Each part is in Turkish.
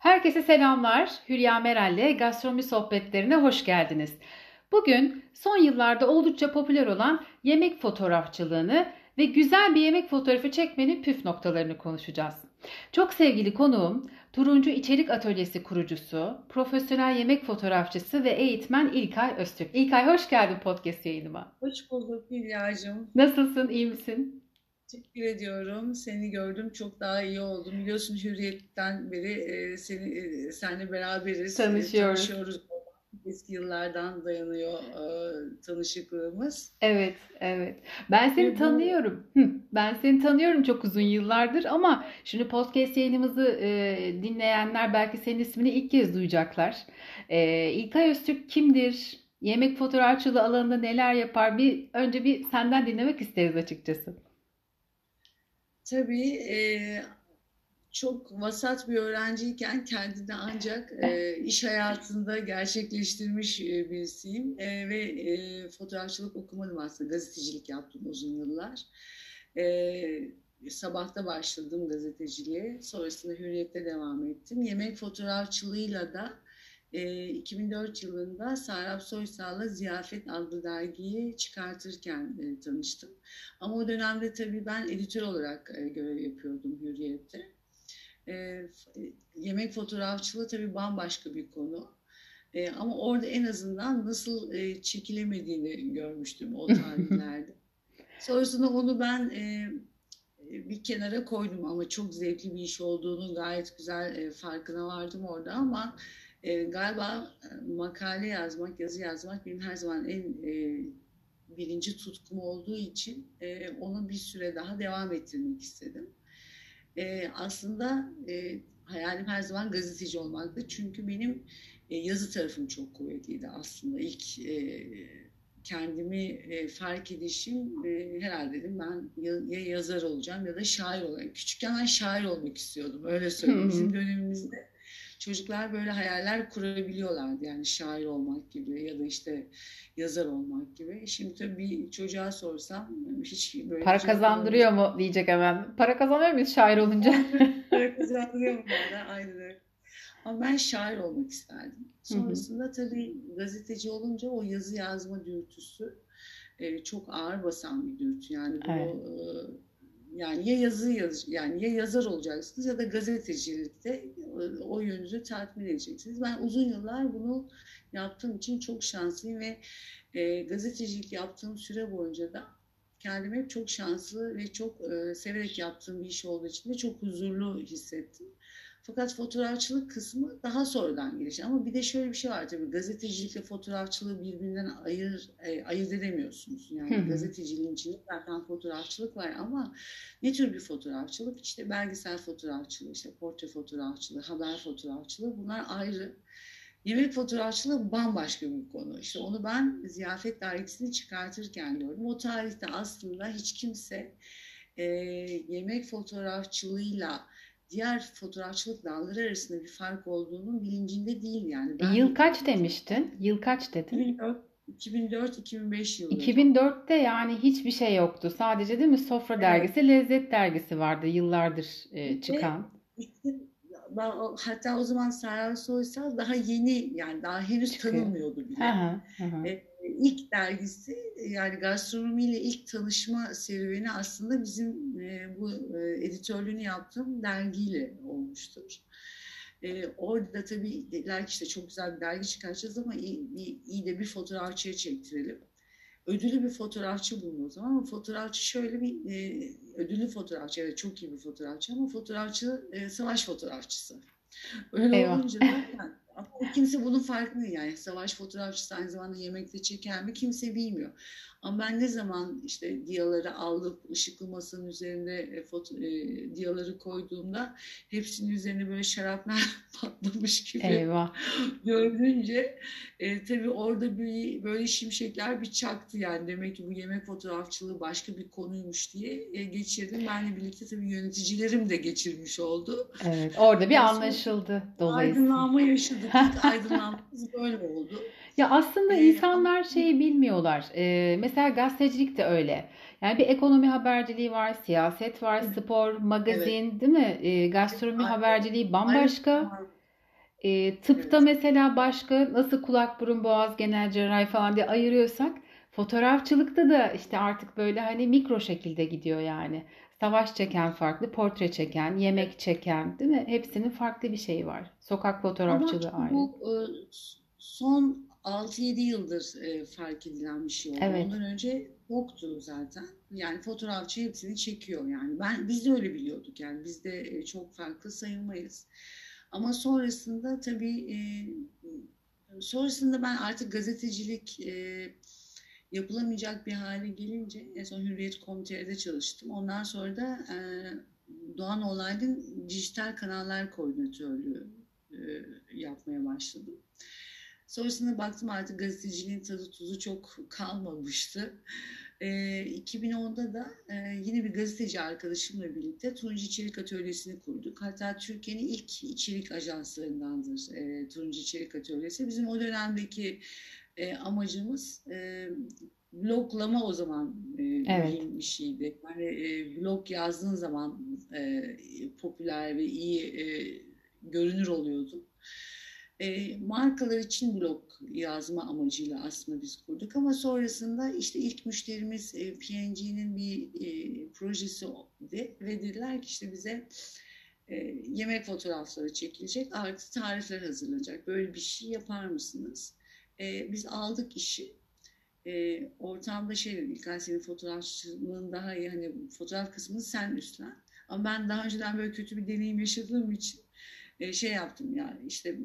Herkese selamlar. Hülya Meral'le gastronomi sohbetlerine hoş geldiniz. Bugün son yıllarda oldukça popüler olan yemek fotoğrafçılığını ve güzel bir yemek fotoğrafı çekmenin püf noktalarını konuşacağız. Çok sevgili konuğum Turuncu İçerik Atölyesi kurucusu, profesyonel yemek fotoğrafçısı ve eğitmen İlkay Öztürk. İlkay hoş geldin podcast yayınıma. Hoş bulduk Hülya'cığım. Nasılsın, iyi misin? Teşekkür ediyorum. Seni gördüm. Çok daha iyi oldum. Biliyorsun Hürriyet'ten beri e, seni e, seninle beraberiz. E, tanışıyoruz. Eski yıllardan dayanıyor e, tanışıklığımız. Evet, evet. Ben seni bu... tanıyorum. Ben seni tanıyorum çok uzun yıllardır ama şimdi podcast yayınımızı e, dinleyenler belki senin ismini ilk kez duyacaklar. E, İlkay Öztürk kimdir? Yemek fotoğrafçılığı alanında neler yapar? Bir önce bir senden dinlemek isteriz açıkçası. Tabii e, çok vasat bir öğrenciyken kendini ancak e, iş hayatında gerçekleştirmiş e, birisiyim e, ve e, fotoğrafçılık okumadım aslında gazetecilik yaptım uzun yıllar. E, sabahta başladım gazeteciliğe sonrasında Hürriyet'te devam ettim. Yemek fotoğrafçılığıyla da e, 2004 yılında Serap Soysal'la Ziyafet adlı dergiyi çıkartırken e, tanıştım. Ama o dönemde tabii ben editör olarak e, görev yapıyordum Hürriyet'te. E, yemek fotoğrafçılığı tabii bambaşka bir konu. E, ama orada en azından nasıl e, çekilemediğini görmüştüm o tarihlerde. Sonrasında onu ben e, bir kenara koydum ama çok zevkli bir iş olduğunu gayet güzel e, farkına vardım orada ama e, galiba makale yazmak, yazı yazmak benim her zaman en e, birinci tutkum olduğu için e, onu bir süre daha devam ettirmek istedim. E, aslında e, hayalim her zaman gazeteci olmaktı. Çünkü benim e, yazı tarafım çok kuvvetliydi aslında. İlk e, kendimi e, fark edişim e, herhalde dedim ben ya, ya yazar olacağım ya da şair olacağım. Küçükken ben şair olmak istiyordum öyle söyleyeyim. Bizim dönemimizde çocuklar böyle hayaller kurabiliyorlardı. Yani şair olmak gibi ya da işte yazar olmak gibi. Şimdi tabii bir çocuğa sorsam hiç böyle... Para kazandırıyor mu diyecek hemen. Para kazanıyor muyuz şair olunca? Para kazandırıyor mu? Aynen öyle. Ama ben şair olmak isterdim. Sonrasında hı hı. tabii gazeteci olunca o yazı yazma dürtüsü e, çok ağır basan bir dürtü. Yani bu evet. e, yani ya yazı yaz yani ya yazar olacaksınız ya da gazetecilikte o yönünüzü tatmin edeceksiniz. Ben uzun yıllar bunu yaptığım için çok şanslıyım ve e, gazetecilik yaptığım süre boyunca da kendimi çok şanslı ve çok e, severek yaptığım bir iş olduğu için de çok huzurlu hissettim. Fakat fotoğrafçılık kısmı daha sonradan gelişti. Ama bir de şöyle bir şey var tabii gazetecilikle fotoğrafçılığı birbirinden ayır, e, ayırt edemiyorsunuz. Yani gazeteciliğin içinde zaten fotoğrafçılık var ama ne tür bir fotoğrafçılık? İşte belgesel fotoğrafçılığı, işte portre fotoğrafçılığı, haber fotoğrafçılığı bunlar ayrı. Yemek fotoğrafçılığı bambaşka bir konu. İşte onu ben Ziyafet Dergisi'ni çıkartırken gördüm. O tarihte aslında hiç kimse e, yemek fotoğrafçılığıyla diğer fotoğrafçılık dalları arasında bir fark olduğunun bilincinde değil yani. Ben Yıl kaç demiştin? Yıl kaç dedin? 2004-2005 yılı. 2004'te yani hiçbir şey yoktu. Sadece değil mi Sofra evet. dergisi, Lezzet dergisi vardı yıllardır e, çıkan. İşte, ben, hatta o zaman Serhat Soysal daha yeni yani daha henüz Çıkıyor. tanınmıyordu bile. Aha, aha. E, ilk dergisi yani gastronomiyle ilk tanışma serüveni aslında bizim e, bu e, editörlüğünü yaptığım dergiyle olmuştur. E, orada tabii dediler ki işte çok güzel bir dergi çıkaracağız ama iyi, iyi, iyi de bir fotoğrafçıya çektirelim. Ödüllü bir fotoğrafçı bulun o zaman ama fotoğrafçı şöyle bir e, ödüllü fotoğrafçı evet çok iyi bir fotoğrafçı ama fotoğrafçı e, savaş fotoğrafçısı. Öyle Eyvah. olunca da yani, ama kimse bunun farkında yani savaş fotoğrafçısı aynı zamanda yemekte çeken mi kimse bilmiyor. Ama ben ne zaman işte diyaları alıp ışıklı masanın üzerinde e, foto, e, diyaları koyduğumda hepsinin üzerine böyle şaraplar patlamış gibi Eyvah. görününce e, tabii orada bir böyle şimşekler bir çaktı yani demek ki bu yemek fotoğrafçılığı başka bir konuymuş diye e, geçirdim. Benle birlikte tabii yöneticilerim de geçirmiş oldu. Evet orada bir anlaşıldı dolayısıyla. Aydınlanma yaşadık. aydınlanmamız böyle oldu. Ya aslında ee, insanlar şeyi bilmiyorlar. Ee, mesela gazetecilik de öyle. Yani bir ekonomi haberciliği var, siyaset var, spor, magazin, evet. değil mi? Ee, gastronomi evet. haberciliği bambaşka. E, tıpta Evet. mesela başka nasıl kulak burun boğaz genel cerrahi falan diye ayırıyorsak fotoğrafçılıkta da işte artık böyle hani mikro şekilde gidiyor yani. Savaş çeken farklı, portre çeken, yemek çeken, değil mi? Hepsinin farklı bir şeyi var. Sokak Ama fotoğrafçılığı ayrı. bu e, son 6-7 yıldır e, fark edilen bir şey oldu. Evet. Ondan önce yoktu zaten. Yani fotoğrafçı hepsini çekiyor yani. Ben biz de öyle biliyorduk yani. Biz de e, çok farklı sayılmayız. Ama sonrasında tabii e, sonrasında ben artık gazetecilik e, yapılamayacak bir hale gelince en son Hürriyet.com.tr'de çalıştım. Ondan sonra da e, Doğan Olay'ın dijital kanallar koordinatörlüğü e, yapmaya başladım. Sonrasında baktım artık gazeteciliğin tadı tuzu çok kalmamıştı. E, 2010'da da e, yine bir gazeteci arkadaşımla birlikte Turuncu İçerik Atölyesi'ni kurduk. Hatta Türkiye'nin ilk içerik ajanslarındandır e, Turuncu İçerik Atölyesi. Bizim o dönemdeki e, amacımız e, bloglama o zaman e, Evet. bir şeydi. Yani e, blog yazdığın zaman e, popüler ve iyi e, görünür oluyordu. E, markalar için blog yazma amacıyla aslında biz kurduk ama sonrasında işte ilk müşterimiz e, P&G'nin bir e, projesi ve dediler ki işte bize e, yemek fotoğrafları çekilecek artı tarifler hazırlanacak. Böyle bir şey yapar mısınız? E, biz aldık işi. E, ortamda şey dedim, İlkay senin fotoğrafçılığın daha iyi, hani fotoğraf kısmını sen üstlen. Ama ben daha önceden böyle kötü bir deneyim yaşadığım için e, şey yaptım yani işte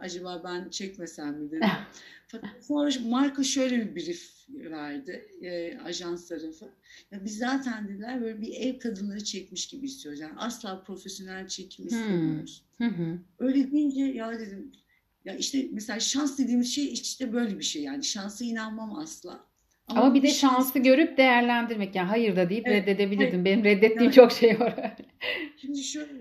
acaba ben çekmesem mi dedim. Fakat sonra marka şöyle bir brief verdi e, ajans tarafı. Ya biz zaten dediler böyle bir ev kadınları çekmiş gibi istiyoruz. Yani asla profesyonel çekim Hmm. istemiyoruz. Öyle deyince ya dedim ya işte mesela şans dediğimiz şey işte böyle bir şey yani şansa inanmam asla. Ama bir bu de şans şansı görüp değerlendirmek. Yani hayır da deyip Evet, reddedebilirdim. hayır. Benim reddettiğim Yani- çok şey var. Şimdi şöyle,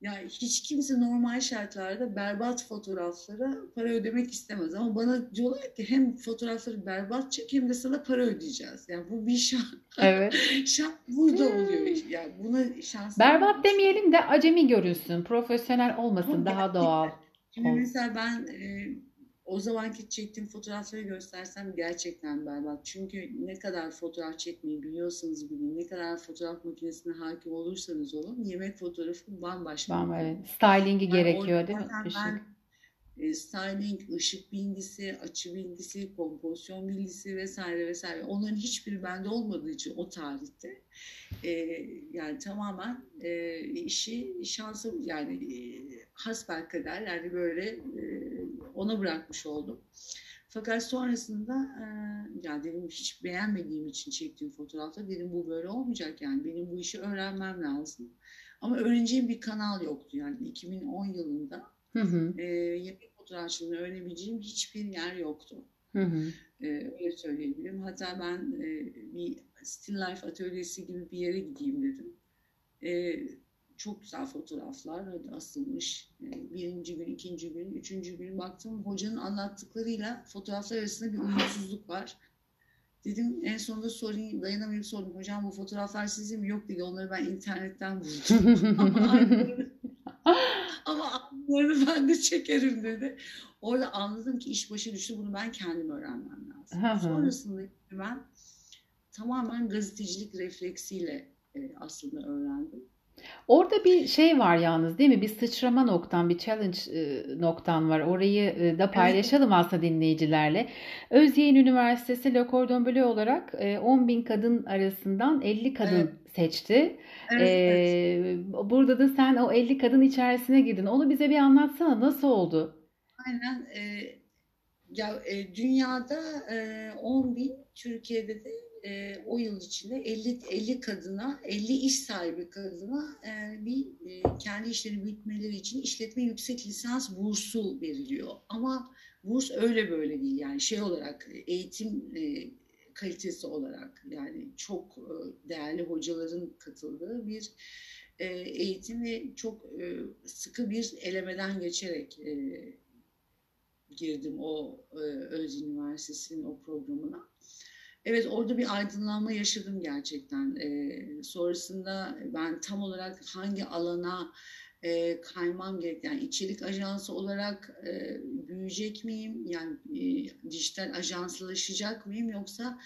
yani hiç kimse normal şartlarda berbat fotoğraflara para ödemek istemez. Ama bana diyorlar ki hem fotoğrafları berbat çek hem de sana para ödeyeceğiz. Yani bu bir şans, Evet. şans burada oluyor. Yani buna şans Berbat demeyelim de acemi görünsün. Profesyonel olmasın. Ama Daha gerçekten. doğal. Şimdi mesela ben e, o zamanki çektiğim fotoğrafları göstersem gerçekten berbat. Çünkü ne kadar fotoğraf çekmeyi biliyorsanız bilin, ne kadar fotoğraf makinesine hakim olursanız olun, yemek fotoğrafı bambaşka konu. evet. Stylingi Yani gerekiyor değil mi? ben e, styling, ışık bilgisi, açı bilgisi, kompozisyon bilgisi vesaire vesaire onların hiçbiri bende olmadığı için o tarihte e, yani tamamen e, işi şansı yani e, hasbelkader yani böyle e, ona bırakmış oldum. Fakat sonrasında e, ya dedim hiç beğenmediğim için çektiğim fotoğrafta dedim bu böyle olmayacak yani benim bu işi öğrenmem lazım. Ama öğreneceğim bir kanal yoktu yani 2010 yılında Hı hı. e, yemek fotoğrafçılığını öğrenebileceğim hiçbir yer yoktu. Hı hı. E, öyle söyleyebilirim. Hatta ben e, bir still life atölyesi gibi bir yere gideyim dedim. E, çok güzel fotoğraflar asılmış. Birinci gün, ikinci gün, üçüncü gün baktım hocanın anlattıklarıyla fotoğraflar arasında bir uyumsuzluk var. Dedim en sonunda sorayım, dayanamayıp sordum. Hocam bu fotoğraflar sizin mi? Yok dedi. Onları ben internetten buldum. Ama aynılarını ben de çekerim dedi. Orada anladım ki iş başı düştü. Bunu ben kendim öğrenmem lazım. Sonrasında ben tamamen gazetecilik refleksiyle e, aslında öğrendim. Orada bir şey var yalnız değil mi? Bir sıçrama noktan, bir challenge e, noktan var. Orayı e, da paylaşalım aslında dinleyicilerle. Özyeğin Üniversitesi Le Cordon Bleu olarak e, 10 bin kadın arasından 50 kadın Evet. seçti. Evet, evet. E, burada da sen o 50 kadın içerisine girdin. Onu bize bir anlatsana. Nasıl oldu? Aynen. E, ya e, dünyada e, 10 bin, Türkiye'de de e, o yıl içinde 50 50 kadına, 50 iş sahibi kadına e, bir e, kendi işlerini büyütmeleri için işletme yüksek lisans bursu veriliyor. Ama burs öyle böyle değil yani şey olarak eğitim e, kalitesi olarak yani çok e, değerli hocaların katıldığı bir e, eğitim ve çok e, sıkı bir elemeden geçerek e, girdim o e, Öz Üniversitesi'nin o programına. Evet orada bir aydınlanma yaşadım gerçekten. E, sonrasında ben tam olarak hangi alana e, kaymam gerek. Yani içerik ajansı olarak e, büyüyecek miyim? Yani e, dijital ajanslaşacak mıyım? Yoksa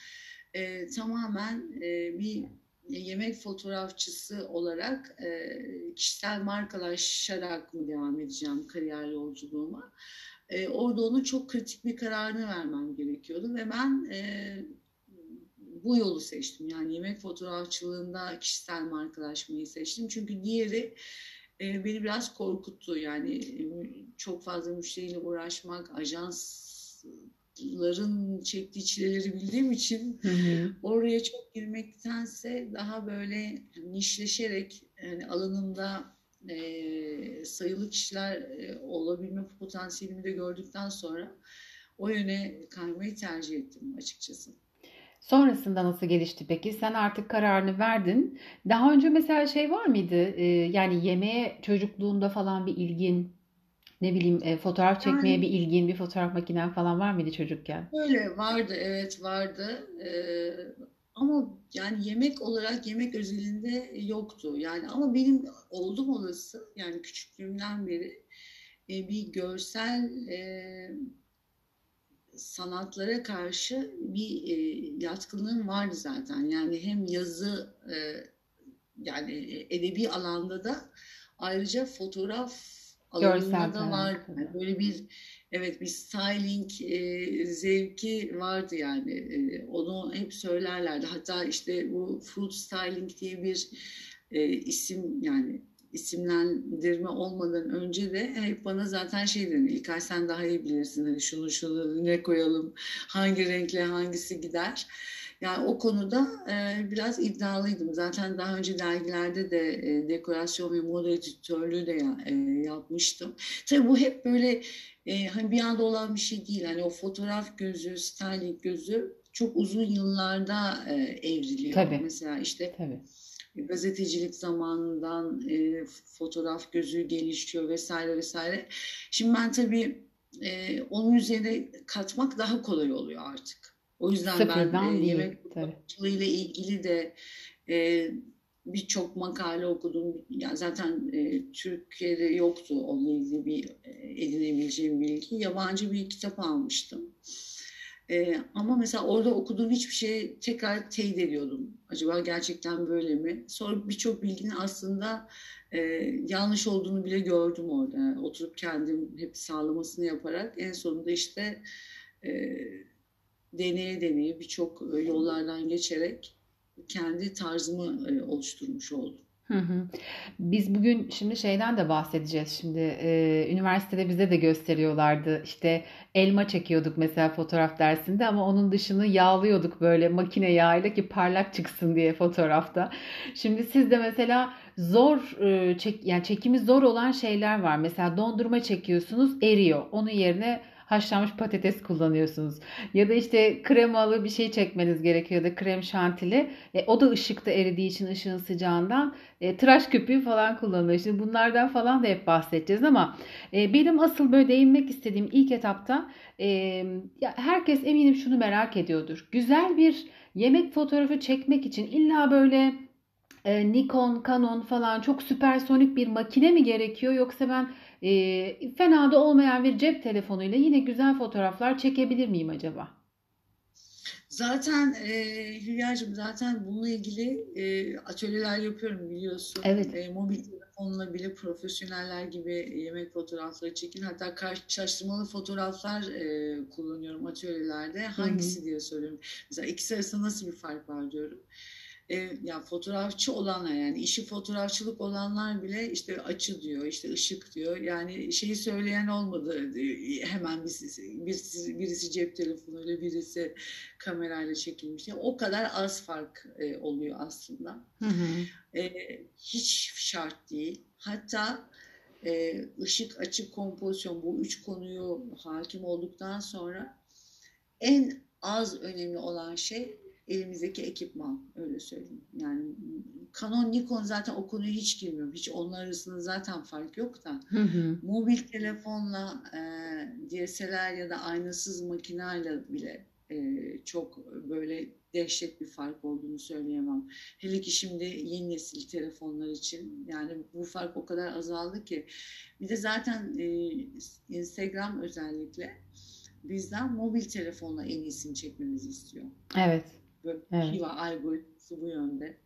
e, tamamen e, bir yemek fotoğrafçısı olarak e, kişisel markalaşarak mı devam edeceğim kariyer yolculuğuma? E, orada onun çok kritik bir kararını vermem gerekiyordu ve ben e, bu yolu seçtim. Yani yemek fotoğrafçılığında kişisel markalaşmayı seçtim. Çünkü diğeri e, beni biraz korkuttu. Yani e, çok fazla müşteriyle uğraşmak, ajansların çektiği çileleri bildiğim için hı hı. oraya çok girmektense daha böyle nişleşerek yani alanımda e, sayılı kişiler e, olabilme potansiyelimi de gördükten sonra o yöne kaymayı tercih ettim açıkçası. Sonrasında nasıl gelişti peki? Sen artık kararını verdin. Daha önce mesela şey var mıydı? Ee, yani yemeğe çocukluğunda falan bir ilgin, ne bileyim e, fotoğraf çekmeye Yani bir ilgin, bir fotoğraf makinen falan var mıydı çocukken? öyle vardı, evet vardı. Ee, ama yani yemek olarak yemek özelinde yoktu. Yani ama benim oldum olası yani küçüklüğümden beri e, bir görsel e, sanatlara karşı bir e, yatkınlığım vardı zaten. Yani hem yazı e, yani edebi alanda da ayrıca fotoğraf alanında da vardı. Yani böyle bir evet bir styling e, zevki vardı yani. E, onu hep söylerlerdi. Hatta işte bu fruit styling diye bir e, isim yani isimlendirme olmadan önce de hep bana zaten şey dedi. İlkay sen daha iyi bilirsin. Hani şunu şunu ne koyalım, hangi renkle hangisi gider. Yani o konuda e, biraz iddialıydım. Zaten daha önce dergilerde de e, dekorasyon ve moda editörlüğü de ya, e, yapmıştım. Tabii bu hep böyle e, hani bir anda olan bir şey değil. Hani o fotoğraf gözü, styling gözü çok uzun yıllarda e, evriliyor. Tabii. Mesela işte Tabii gazetecilik zamanından e, fotoğraf gözü gelişiyor vesaire vesaire. Şimdi ben tabii e, onun üzerine katmak daha kolay oluyor artık. O yüzden Sıfırdan ben e, yemek fotoğrafçılığıyla ilgili de e, birçok makale okudum. Yani zaten e, Türkiye'de yoktu onunla ilgili bir e, edinebileceğim bilgi. Yabancı bir kitap almıştım. E, ama mesela orada okuduğum hiçbir şey tekrar teyit ediyordum. Acaba gerçekten böyle mi? Sonra birçok bilginin aslında e, yanlış olduğunu bile gördüm orada. Oturup kendim hep sağlamasını yaparak en sonunda işte e, deneye deneye birçok yollardan geçerek kendi tarzımı e, oluşturmuş oldum. Hı hı. Biz bugün şimdi şeyden de bahsedeceğiz. Şimdi e, üniversitede bize de gösteriyorlardı. İşte elma çekiyorduk mesela fotoğraf dersinde ama onun dışını yağlıyorduk böyle makine yağıyla ki parlak çıksın diye fotoğrafta. Şimdi siz de mesela zor e, çek yani çekimi zor olan şeyler var. Mesela dondurma çekiyorsunuz eriyor. Onun yerine haşlanmış patates kullanıyorsunuz. Ya da işte kremalı bir şey çekmeniz gerekiyor da krem şantili. E, o da ışıkta eridiği için ışığın sıcağından e, tıraş köpüğü falan kullanılıyor. Şimdi bunlardan falan da hep bahsedeceğiz ama e, benim asıl böyle değinmek istediğim ilk etapta e, ya herkes eminim şunu merak ediyordur. Güzel bir yemek fotoğrafı çekmek için illa böyle e, Nikon, Canon falan çok süpersonik bir makine mi gerekiyor yoksa ben e, fena da olmayan bir cep telefonuyla yine güzel fotoğraflar çekebilir miyim acaba? Zaten e, Hülya'cığım zaten bununla ilgili e, atölyeler yapıyorum biliyorsun. Evet. E, mobil telefonla bile profesyoneller gibi yemek fotoğrafları çekin. Hatta karşılaştırmalı fotoğraflar e, kullanıyorum atölyelerde. Hangisi Hı-hı. diye soruyorum. Mesela ikisi arasında nasıl bir fark var diyorum e, ya fotoğrafçı olanlar yani işi fotoğrafçılık olanlar bile işte açı diyor, işte ışık diyor. Yani şeyi söyleyen olmadı. Hemen birisi, birisi, birisi cep telefonuyla, birisi kamerayla çekilmiş. Yani o kadar az fark e, oluyor aslında. Hı hı. E, hiç şart değil. Hatta e, ışık, açı, kompozisyon bu üç konuyu hakim olduktan sonra en az önemli olan şey elimizdeki ekipman öyle söyleyeyim. Yani Canon, Nikon zaten o konuya hiç girmiyorum. Hiç onlar arasında zaten fark yok da. Hı hı. Mobil telefonla e, DSLR ya da aynasız makinayla bile e, çok böyle dehşet bir fark olduğunu söyleyemem. Hele ki şimdi yeni nesil telefonlar için yani bu fark o kadar azaldı ki. Bir de zaten e, Instagram özellikle bizden mobil telefonla en iyisini çekmemizi istiyor. Evet. Böyle Evet. bir var algoritması bu yönde.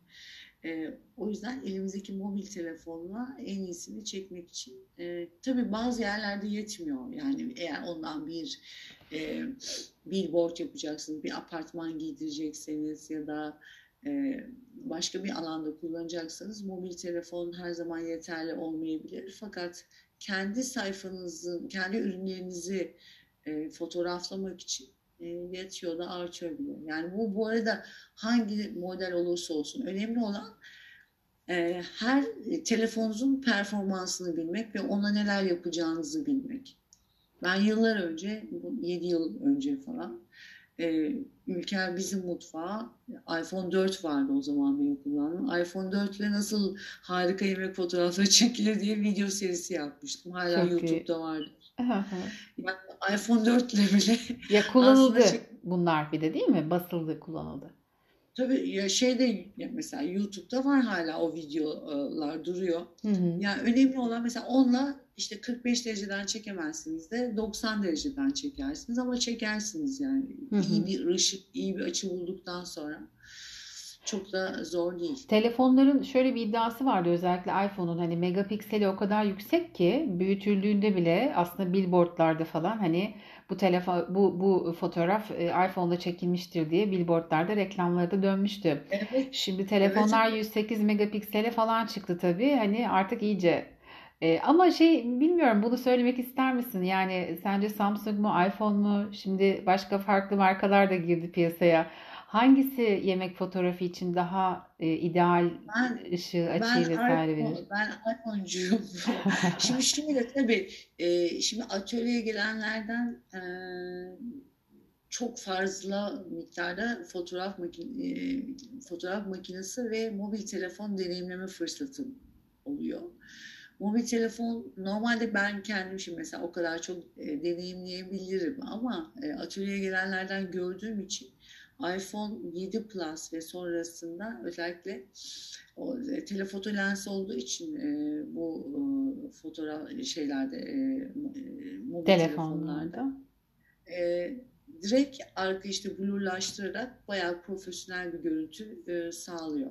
E, o yüzden elimizdeki mobil telefonla en iyisini çekmek için e, tabii bazı yerlerde yetmiyor. Yani eğer ondan bir e, billboard yapacaksınız, bir apartman giydirecekseniz ya da e, başka bir alanda kullanacaksanız mobil telefon her zaman yeterli olmayabilir. Fakat kendi sayfanızın, kendi ürünlerinizi e, fotoğraflamak için e, yetiyor da bile. Yani bu bu arada hangi model olursa olsun önemli olan e, her telefonunuzun performansını bilmek ve ona neler yapacağınızı bilmek. Ben yıllar önce, 7 yıl önce falan e, Ülker Bizim Mutfağı iPhone 4 vardı o zaman benim kullandığım. iPhone 4 ile nasıl harika yemek fotoğrafları çekilir diye video serisi yapmıştım. Hala Çok iyi. YouTube'da vardı. Hı hı. Yani iPhone 4 ile bile Ya kullanıldı Aslında şey- bunlar bir de değil mi? Basıldı, kullanıldı. tabii ya şeyde mesela YouTube'da var hala o videolar duruyor. Hı hı. Yani önemli olan mesela onunla işte 45 dereceden çekemezsiniz de 90 dereceden çekersiniz ama çekersiniz yani. Hı hı. İyi bir ışık, iyi bir açı bulduktan sonra çok da zor değil. Telefonların şöyle bir iddiası vardı özellikle iPhone'un hani megapikseli o kadar yüksek ki büyütüldüğünde bile aslında billboardlarda falan hani bu telefon bu bu fotoğraf e, iPhone'da çekilmiştir diye billboardlarda reklamları da dönmüştü. Evet. Şimdi telefonlar 108 megapiksele falan çıktı tabii. Hani artık iyice. E, ama şey bilmiyorum bunu söylemek ister misin? Yani sence Samsung mu iPhone mu? Şimdi başka farklı markalar da girdi piyasaya. Hangisi yemek fotoğrafı için daha e, ideal Ben ışığı, ben açıyı vesaire verir? iPhone, ben iPhone'cuyum. Şimdi şöyle tabii e, şimdi atölyeye gelenlerden e, çok fazla miktarda fotoğraf makine, e, fotoğraf makinesi ve mobil telefon deneyimleme fırsatım oluyor. Mobil telefon normalde ben kendim şimdi mesela o kadar çok e, deneyimleyebilirim ama e, atölyeye gelenlerden gördüğüm için iPhone 7 Plus ve sonrasında özellikle o e, telefoto lens olduğu için e, bu e, fotoğraf şeylerde e, e, mobil telefonlarda Telefonlarda. e, direkt arka işte blurlaştırarak bayağı profesyonel bir görüntü e, sağlıyor.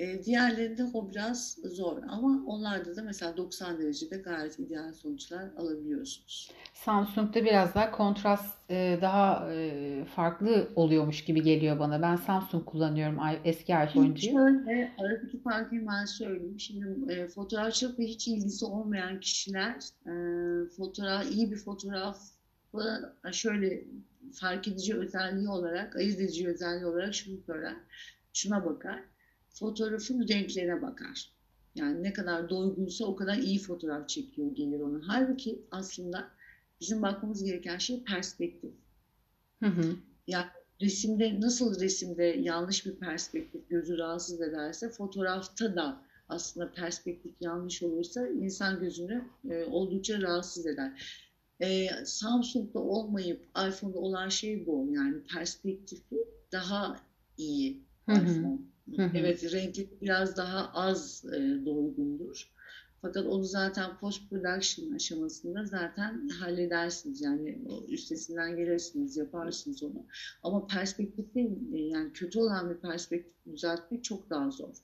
E, diğerlerinde o biraz zor ama onlarda da mesela 90 derecede gayet ideal sonuçlar alabiliyorsunuz. Samsung'da biraz daha kontrast e, daha e, farklı oluyormuş gibi geliyor bana. Ben Samsung kullanıyorum eski Şimdi iPhone'cuyum. şöyle aradaki farkı ben söyleyeyim. Şimdi e, fotoğrafçılıkla hiç ilgisi olmayan kişiler e, fotoğraf iyi bir fotoğrafı şöyle fark edici özelliği olarak, ayırt edici özelliği olarak şunu söyler. Şuna bakar. Fotoğrafın renklerine bakar. Yani ne kadar doygunsa o kadar iyi fotoğraf çekiyor gelir ona. Halbuki aslında bizim bakmamız gereken şey perspektif. Hı hı. Yani resimde nasıl resimde yanlış bir perspektif gözü rahatsız ederse fotoğrafta da aslında perspektif yanlış olursa insan gözünü e, oldukça rahatsız eder. E, Samsung'da olmayıp iPhone'da olan şey bu. Yani perspektifi daha iyi iPhone. Hı hı. Evet renkli biraz daha az e, doygundur. Fakat onu zaten post production aşamasında zaten halledersiniz. Yani üstesinden gelirsiniz, yaparsınız onu. Ama perspektifi e, yani kötü olan bir perspektif düzeltmek çok daha zor.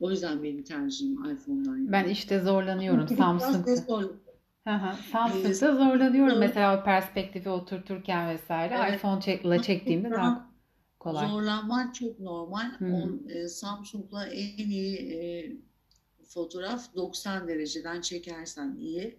O yüzden benim tercihim iPhone'dan yana. Ben işte zorlanıyorum Samsung'da. zor. Samsung'da zorlanıyorum zor. mesela o perspektifi oturturken vesaire. Evet. iPhone çek- çektiğimde daha kolay. Zorlanman çok normal. Hı hı. On, e, Samsung'la en iyi e, fotoğraf 90 dereceden çekersen iyi.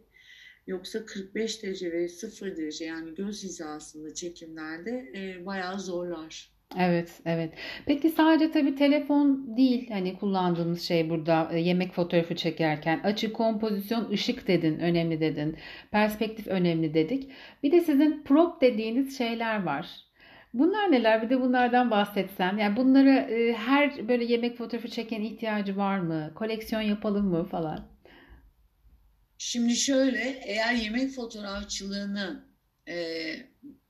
Yoksa 45 derece ve 0 derece yani göz hizasında çekimlerde e, bayağı zorlar. Evet, evet. Peki sadece tabii telefon değil hani kullandığımız şey burada e, yemek fotoğrafı çekerken açı, kompozisyon, ışık dedin, önemli dedin. Perspektif önemli dedik. Bir de sizin prop dediğiniz şeyler var. Bunlar neler? Bir de bunlardan bahsetsen. Yani bunları e, her böyle yemek fotoğrafı çeken ihtiyacı var mı? Koleksiyon yapalım mı falan? Şimdi şöyle eğer yemek fotoğrafçılığını e,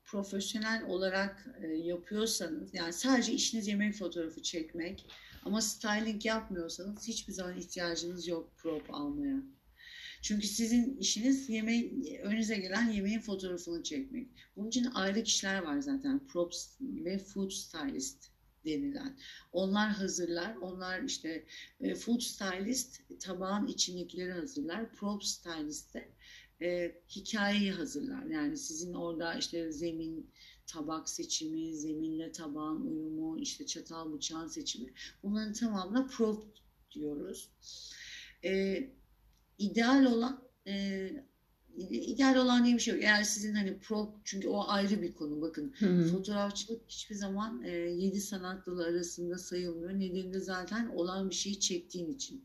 profesyonel olarak e, yapıyorsanız yani sadece işiniz yemek fotoğrafı çekmek ama styling yapmıyorsanız hiçbir zaman ihtiyacınız yok prop almaya. Çünkü sizin işiniz yemeğin, önünüze gelen yemeğin fotoğrafını çekmek. Bunun için ayrı kişiler var zaten. Props ve food stylist denilen. Onlar hazırlar. Onlar işte e, food stylist tabağın içindekileri hazırlar. Prop stylist de e, hikayeyi hazırlar. Yani sizin orada işte zemin, tabak seçimi, zeminle tabağın uyumu, işte çatal bıçağın seçimi. Bunların tamamına prop diyoruz. E, ideal olan e, ideal olan diye bir şey yok. Eğer sizin hani pro çünkü o ayrı bir konu bakın. Hı hı. Fotoğrafçılık hiçbir zaman e, yedi sanat dalı arasında sayılmıyor. Nedeni de zaten olan bir şeyi çektiğin için.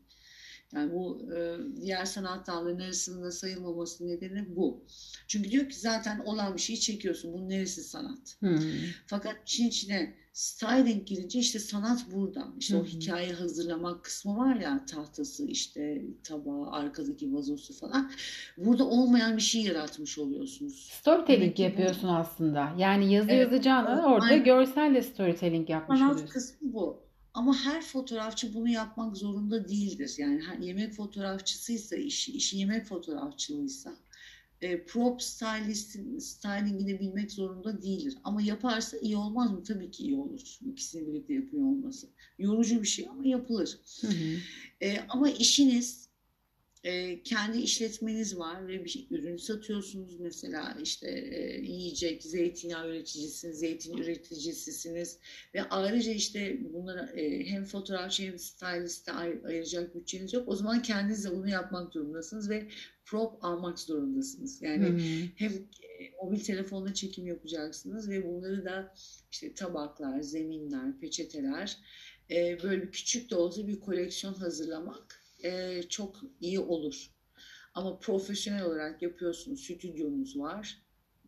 Yani bu e, diğer sanat dallarının arasında sayılmaması nedeni bu. Çünkü diyor ki zaten olan bir şeyi çekiyorsun. Bunun neresi sanat? Hmm. Fakat için içine styling girince işte sanat burada. İşte hmm. o hikaye hazırlamak kısmı var ya tahtası işte tabağı arkadaki vazosu falan. Burada olmayan bir şey yaratmış oluyorsunuz. Storytelling yapıyorsun bu. aslında. Yani yazı evet, yazacağına orada aynen. görselle storytelling yapmış sanat oluyorsun. kısmı bu. Ama her fotoğrafçı bunu yapmak zorunda değildir. Yani her yemek fotoğrafçısıysa, işi, işi yemek fotoğrafçılığıysa e, prop stylistin stylingini bilmek zorunda değildir. Ama yaparsa iyi olmaz mı? Tabii ki iyi olur. İkisini birlikte yapıyor olması. Yorucu bir şey ama yapılır. Hı hı. E, ama işiniz e, kendi işletmeniz var ve bir şey, ürün satıyorsunuz mesela işte e, yiyecek, zeytinyağı üreticisiniz, zeytin üreticisisiniz ve ayrıca işte bunlara e, hem fotoğrafçı hem styliste ay- ayıracak bütçeniz yok. O zaman kendiniz de bunu yapmak durumundasınız ve prop almak zorundasınız. Yani hmm. hem e, mobil telefonla çekim yapacaksınız ve bunları da işte tabaklar, zeminler, peçeteler e, böyle küçük de olsa bir koleksiyon hazırlamak e, çok iyi olur. Ama profesyonel olarak yapıyorsunuz, stüdyonuz var.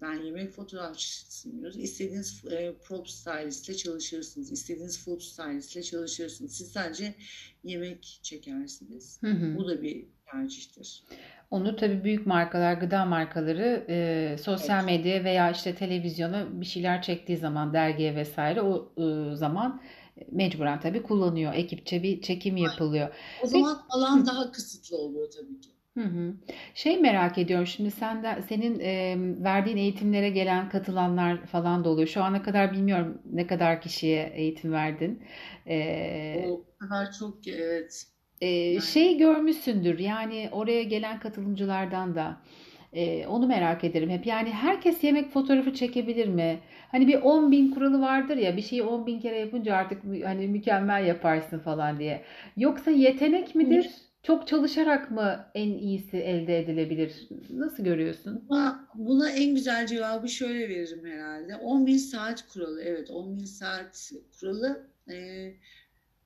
Ben yemek fotoğrafçısıyım diyoruz. İstediğiniz e, prop stylistle çalışırsınız. İstediğiniz food stylistle çalışırsınız. Siz sadece yemek çekersiniz. Hı hı. Bu da bir tercihtir. Onu tabii büyük markalar, gıda markaları e, sosyal evet. medya veya işte televizyona bir şeyler çektiği zaman dergiye vesaire o e, zaman mecburen tabii kullanıyor. Ekipçe bir çekim yapılıyor. O zaman Peki, alan daha kısıtlı oluyor tabii ki. Hı hı. Şey merak ediyorum şimdi sen de senin e, verdiğin eğitimlere gelen katılanlar falan da oluyor. Şu ana kadar bilmiyorum ne kadar kişiye eğitim verdin. E, o kadar çok evet. E, yani. Şey görmüşsündür yani oraya gelen katılımcılardan da e, onu merak ederim hep. Yani herkes yemek fotoğrafı çekebilir mi? Hani bir 10 bin kuralı vardır ya bir şeyi 10 bin kere yapınca artık hani mükemmel yaparsın falan diye. Yoksa yetenek midir? Çok çalışarak mı en iyisi elde edilebilir? Nasıl görüyorsun? Buna, buna en güzel cevabı şöyle veririm herhalde. 10 bin saat kuralı. Evet 10 bin saat kuralı e,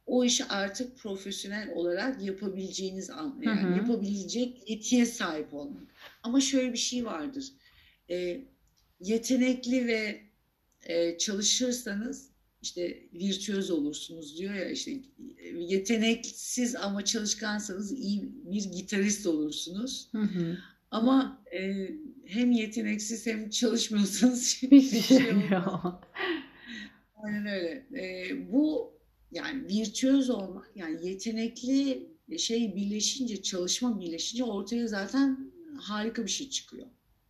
o işi artık profesyonel olarak yapabileceğiniz an, yani hı hı. yapabilecek yetiye sahip olmak. Ama şöyle bir şey vardır. E, yetenekli ve e, çalışırsanız işte virtüöz olursunuz diyor ya işte yeteneksiz ama çalışkansanız iyi bir gitarist olursunuz. Hı hı. Ama e, hem yeteneksiz hem çalışmıyorsanız hiçbir şey, olmaz. Aynen öyle. E, bu yani virtüöz olmak yani yetenekli şey birleşince çalışma birleşince ortaya zaten harika bir şey çıkıyor.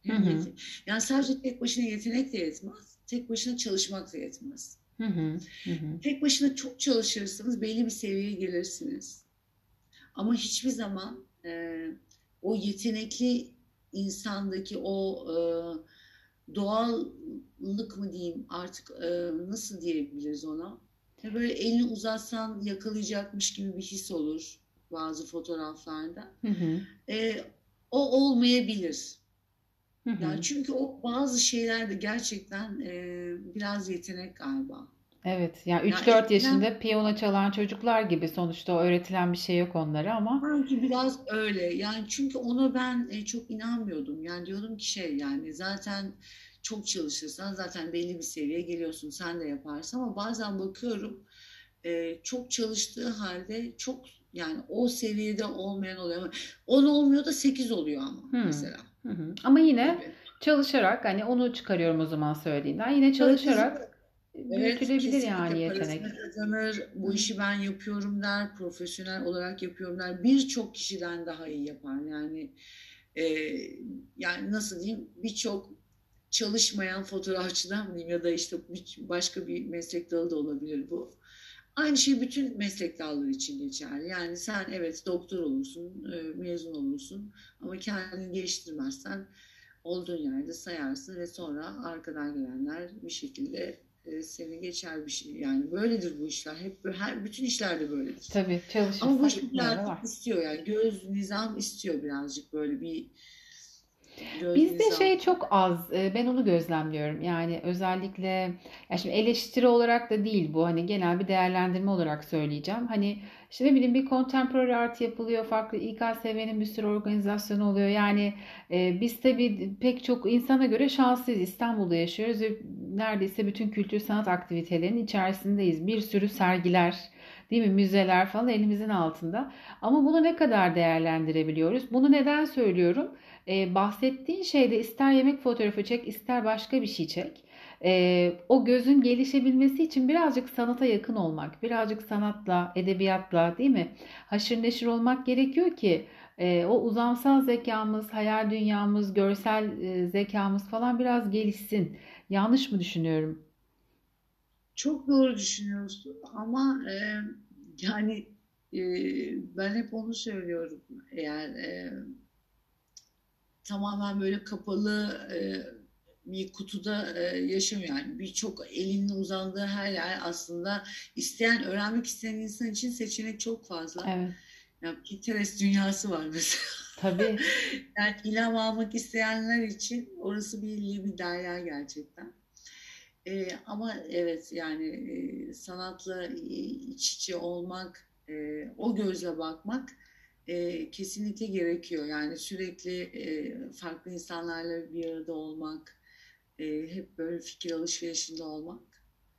Hı hı. Yani sadece tek başına yetenek de yetmez. Tek başına çalışmak da yetmez. Hı hı. Hı Tek başına çok çalışırsanız belli bir seviyeye gelirsiniz. Ama hiçbir zaman e, o yetenekli insandaki o e, doğallık mı diyeyim artık e, nasıl diyebiliriz ona? Böyle elini uzatsan yakalayacakmış gibi bir his olur bazı fotoğraflarda. Hı hı. E, o olmayabilir. Hı hı. Yani çünkü o bazı şeylerde gerçekten e, biraz yetenek galiba. Evet yani 3-4 yani yaşında piyano çalan çocuklar gibi sonuçta öğretilen bir şey yok onlara ama. Sanki biraz öyle yani çünkü ona ben e, çok inanmıyordum yani diyordum ki şey yani zaten çok çalışırsan zaten belli bir seviyeye geliyorsun sen de yaparsın ama bazen bakıyorum e, çok çalıştığı halde çok yani o seviyede olmayan oluyor. 10 olmuyor da 8 oluyor ama hmm. mesela. Hı hı. Ama yine Tabii. çalışarak hani onu çıkarıyorum o zaman söylediğinden. Yine çalışarak Evet, büyütülebilir yani yetenek. kazanır. Bu işi ben yapıyorum der, profesyonel olarak yapıyorum der. Birçok kişiden daha iyi yapar. Yani e, yani nasıl diyeyim? Birçok çalışmayan fotoğrafçıdan mı diyeyim ya da işte başka bir meslek dalı da olabilir bu. Aynı şey bütün meslek dalları için geçerli. Yani sen evet doktor olursun, e, mezun olursun ama kendini geliştirmezsen olduğun yerde sayarsın ve sonra arkadan gelenler bir şekilde e, seni geçer bir şey. Yani böyledir bu işler. Hep her bütün işlerde böyledir. Tabii Ama bu çalışırsak iş böyle birazcık var. istiyor yani göz nizam istiyor birazcık böyle bir Bizde şey çok az, e, ben onu gözlemliyorum. Yani özellikle, ya şimdi eleştiri olarak da değil bu, hani genel bir değerlendirme olarak söyleyeceğim. Hani işte ne bileyim bir contemporary art yapılıyor, farklı İKSV'nin bir sürü organizasyonu oluyor. Yani e, biz tabii pek çok insana göre şanslıyız. İstanbul'da yaşıyoruz ve neredeyse bütün kültür sanat aktivitelerinin içerisindeyiz. Bir sürü sergiler, değil mi, müzeler falan elimizin altında. Ama bunu ne kadar değerlendirebiliyoruz? Bunu neden söylüyorum? Ee, bahsettiğin şeyde ister yemek fotoğrafı çek, ister başka bir şey çek. Ee, o gözün gelişebilmesi için birazcık sanata yakın olmak, birazcık sanatla, edebiyatla, değil mi? Haşır neşir olmak gerekiyor ki e, o uzamsal zekamız, hayal dünyamız, görsel e, zekamız falan biraz gelişsin. Yanlış mı düşünüyorum? Çok doğru düşünüyorsun ama e, yani e, ben hep onu söylüyorum. Eğer e, tamamen böyle kapalı e, bir kutuda e, yaşamıyor. Yani birçok elinin uzandığı her yer aslında isteyen, öğrenmek isteyen insan için seçenek çok fazla. Evet, Yani Pinterest dünyası var mesela. tabii. Yani ilham almak isteyenler için orası bir bir derya gerçekten. Ee, ama evet yani e, sanatla iç içe olmak, e, o gözle bakmak e, kesinlikle gerekiyor. Yani sürekli e, farklı insanlarla bir arada olmak, e, hep böyle fikir alışverişinde olmak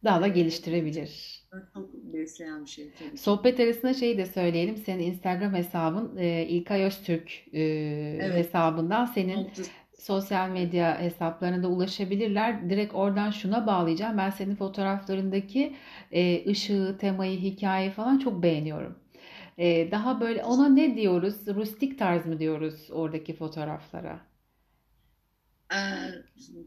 Daha da e, geliştirebilir. çok besleyen bir şey tabii. Sohbet arasında şeyi de söyleyelim. Senin Instagram hesabın e, İlkay Öztürk e, Evet, hesabından senin noktası. Sosyal medya hesaplarına da ulaşabilirler. Direkt oradan şuna bağlayacağım. Ben senin fotoğraflarındaki e, ışığı, temayı, hikayeyi falan çok beğeniyorum. E, daha böyle ona ne diyoruz? Rustik tarz mı diyoruz oradaki fotoğraflara?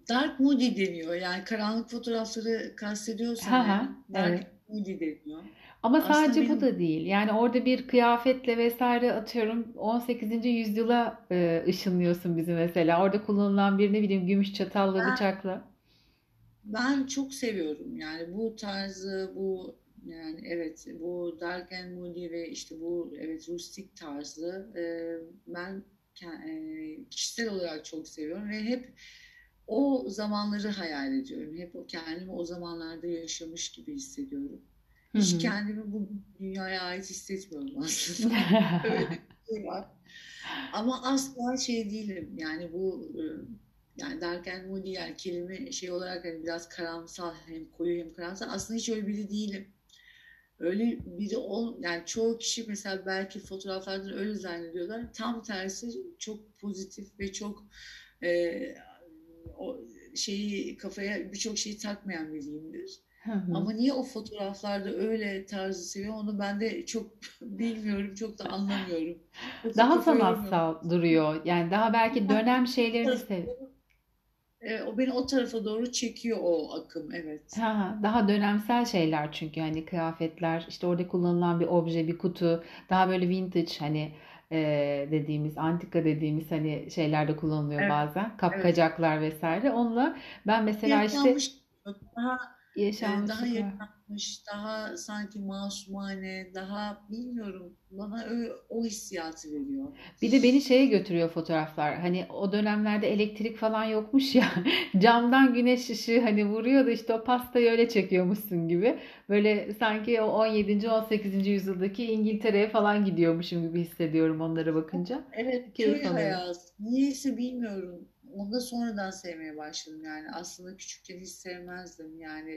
Dark moody deniyor. Yani karanlık fotoğrafları kastediyorsan Ha ha, dark evet. moody deniyor. Ama Aslında sadece bu benim da değil. Yani orada bir kıyafetle vesaire atıyorum 18. yüzyıla e, ışınlıyorsun bizi mesela. Orada kullanılan bir ne bileyim gümüş çatalla ben, bıçakla. ben çok seviyorum. Yani bu tarzı, bu yani evet bu dark and moody ve işte bu evet rustik tarzı e, ben e, kişisel olarak çok seviyorum ve hep o zamanları hayal ediyorum. Hep kendimi o zamanlarda yaşamış gibi hissediyorum. Hı Hiç kendimi bu dünyaya ait hissetmiyorum aslında. Öyle bir şey var. Ama asla şey değilim. Yani bu e, yani Dark and Moody yani kelime şey olarak hani biraz karamsar hem koyu hem karamsar. Aslında hiç öyle biri değilim. Öyle biri ol yani çoğu kişi mesela belki fotoğraflardan öyle zannediyorlar. Tam tersi çok pozitif ve çok e, o şeyi kafaya birçok şeyi takmayan biriyimdir. Hı hı. Ama niye o fotoğraflarda öyle tarzı seviyor onu ben de çok bilmiyorum, çok da anlamıyorum. Da Daha sanatsal duruyor. Yani daha belki dönem şeylerini sev. E, o beni o tarafa doğru çekiyor o akım, evet. Ha, ha. daha dönemsel şeyler çünkü hani kıyafetler, işte orada kullanılan bir obje, bir kutu, daha böyle vintage hani e, dediğimiz, antika dediğimiz hani şeylerde kullanılıyor Evet, bazen. evet. Kapkacaklar vesaire. Onunla ben mesela işte Yaşanmış, daha daha yaşanmışlık var. yaşanmış, daha sanki masumane, daha bilmiyorum. Bana o, o hissiyatı veriyor. Bir de beni şeye götürüyor fotoğraflar. Hani o dönemlerde elektrik falan yokmuş ya. Camdan güneş ışığı hani vuruyordu işte o pastayı öyle çekiyormuşsun gibi. Böyle sanki o 17. 18. yüzyıldaki İngiltere'ye falan gidiyormuşum gibi hissediyorum onlara bakınca. Evet, köy hayatı. Niyeyse bilmiyorum. Onu da sonradan sevmeye başladım yani. Aslında küçükken hiç sevmezdim. Yani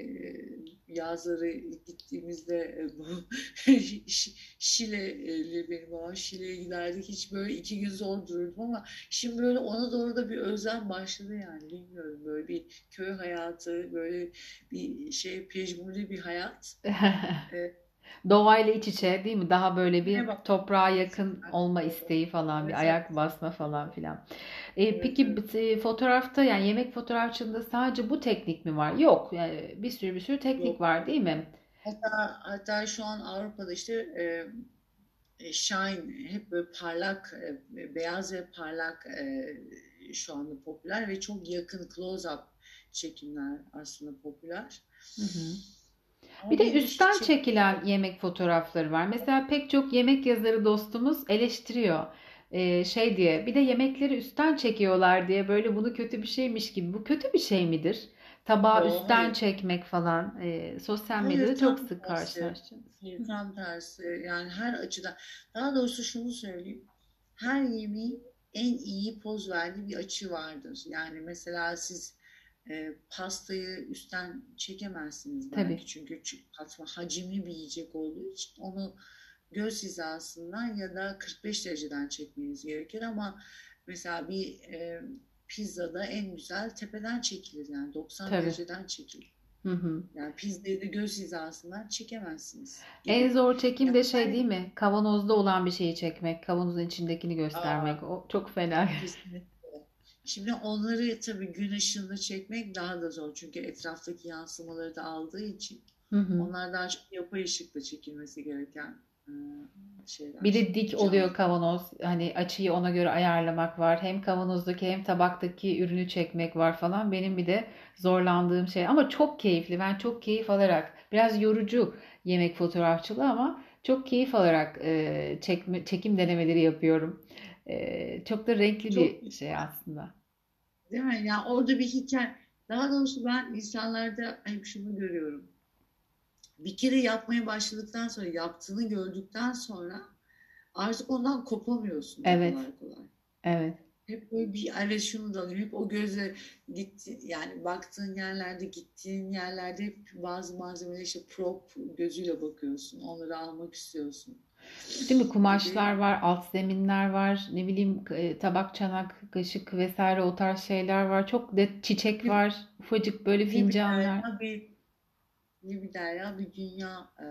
yazları gittiğimizde bu Şi- Şile Şile'li benim babam Şile'ye giderdik. Hiç böyle iki gün zor dururdum ama şimdi böyle ona doğru da bir özlem başladı yani. Bilmiyorum böyle bir köy hayatı, böyle bir şey pejmürlü bir hayat. Ee, Doğayla iç içe değil mi? Daha böyle bir toprağa yakın olma isteği falan, bir ayak basma falan filan. E, peki e, fotoğrafta yani yemek fotoğrafçılığında sadece bu teknik mi var? Yok. Yani bir sürü bir sürü teknik Yok. var değil mi? Hatta, hatta şu an Avrupa'da işte e, e, Shine hep böyle parlak, e, beyaz ve parlak e, şu anda popüler ve çok yakın close-up çekimler aslında popüler. Hı hı. Bir de üstten çekilen yemek fotoğrafları var. Mesela pek çok yemek yazarı dostumuz eleştiriyor. Ee, şey diye bir de yemekleri üstten çekiyorlar diye böyle bunu kötü bir şeymiş gibi. Bu kötü bir şey midir? Tabağı Yo, üstten hayır. çekmek falan e, sosyal medyada Hayır çok sık karşılaştığımız. Hayır, tam tersi. Yani her açıdan. Daha doğrusu şunu söyleyeyim. Her yemeğin en iyi poz verdiği bir açı vardır. Yani mesela siz e, pastayı üstten çekemezsiniz Tabii. belki. Çünkü ç- patma hacimli bir yiyecek olduğu için onu göz hizasından ya da 45 dereceden çekmeniz gerekir ama mesela bir e, pizzada en güzel tepeden çekilir yani 90 Tabii. dereceden çekilir. Hı hı. Yani pizzayı da göz hizasından çekemezsiniz En gibi. zor çekim Yani de şey değil mi? Kavanozda olan bir şeyi çekmek, kavanozun içindekini Aa, göstermek. O çok fena. kesinlikle. Şimdi onları tabii gün ışığında çekmek daha da zor. Çünkü etraftaki yansımaları da aldığı için Hı hı. onlar daha çok yapay ışıkla çekilmesi gereken e, Bir şeyler. de dik oluyor kavanoz. Hani açıyı ona göre ayarlamak var. Hem kavanozdaki hem tabaktaki ürünü çekmek var falan. Benim bir de zorlandığım şey. Ama çok keyifli. Ben çok keyif alarak, biraz yorucu yemek fotoğrafçılığı ama çok keyif alarak e, çekme, çekim denemeleri yapıyorum. E, çok da renkli Çok bir şey aslında. değil mi? Yani orada bir hikaye. Daha doğrusu ben insanlarda hep şunu görüyorum. Bir kere yapmaya başladıktan sonra, yaptığını gördükten sonra artık ondan kopamıyorsun Evet, kolay kolay. evet. Hep böyle bir evet şunu da. Hep o gözle gitti yani baktığın yerlerde gittiğin yerlerde hep bazı malzemeler işte prop gözüyle bakıyorsun. Onları almak istiyorsun Değil mi? Kumaşlar var, alt zeminler var, ne bileyim e, tabak, çanak, kaşık vesaire o tarz şeyler var. Çok de çiçek var, ufacık böyle bir fincanlar. bir ne bir derya bir dünya e,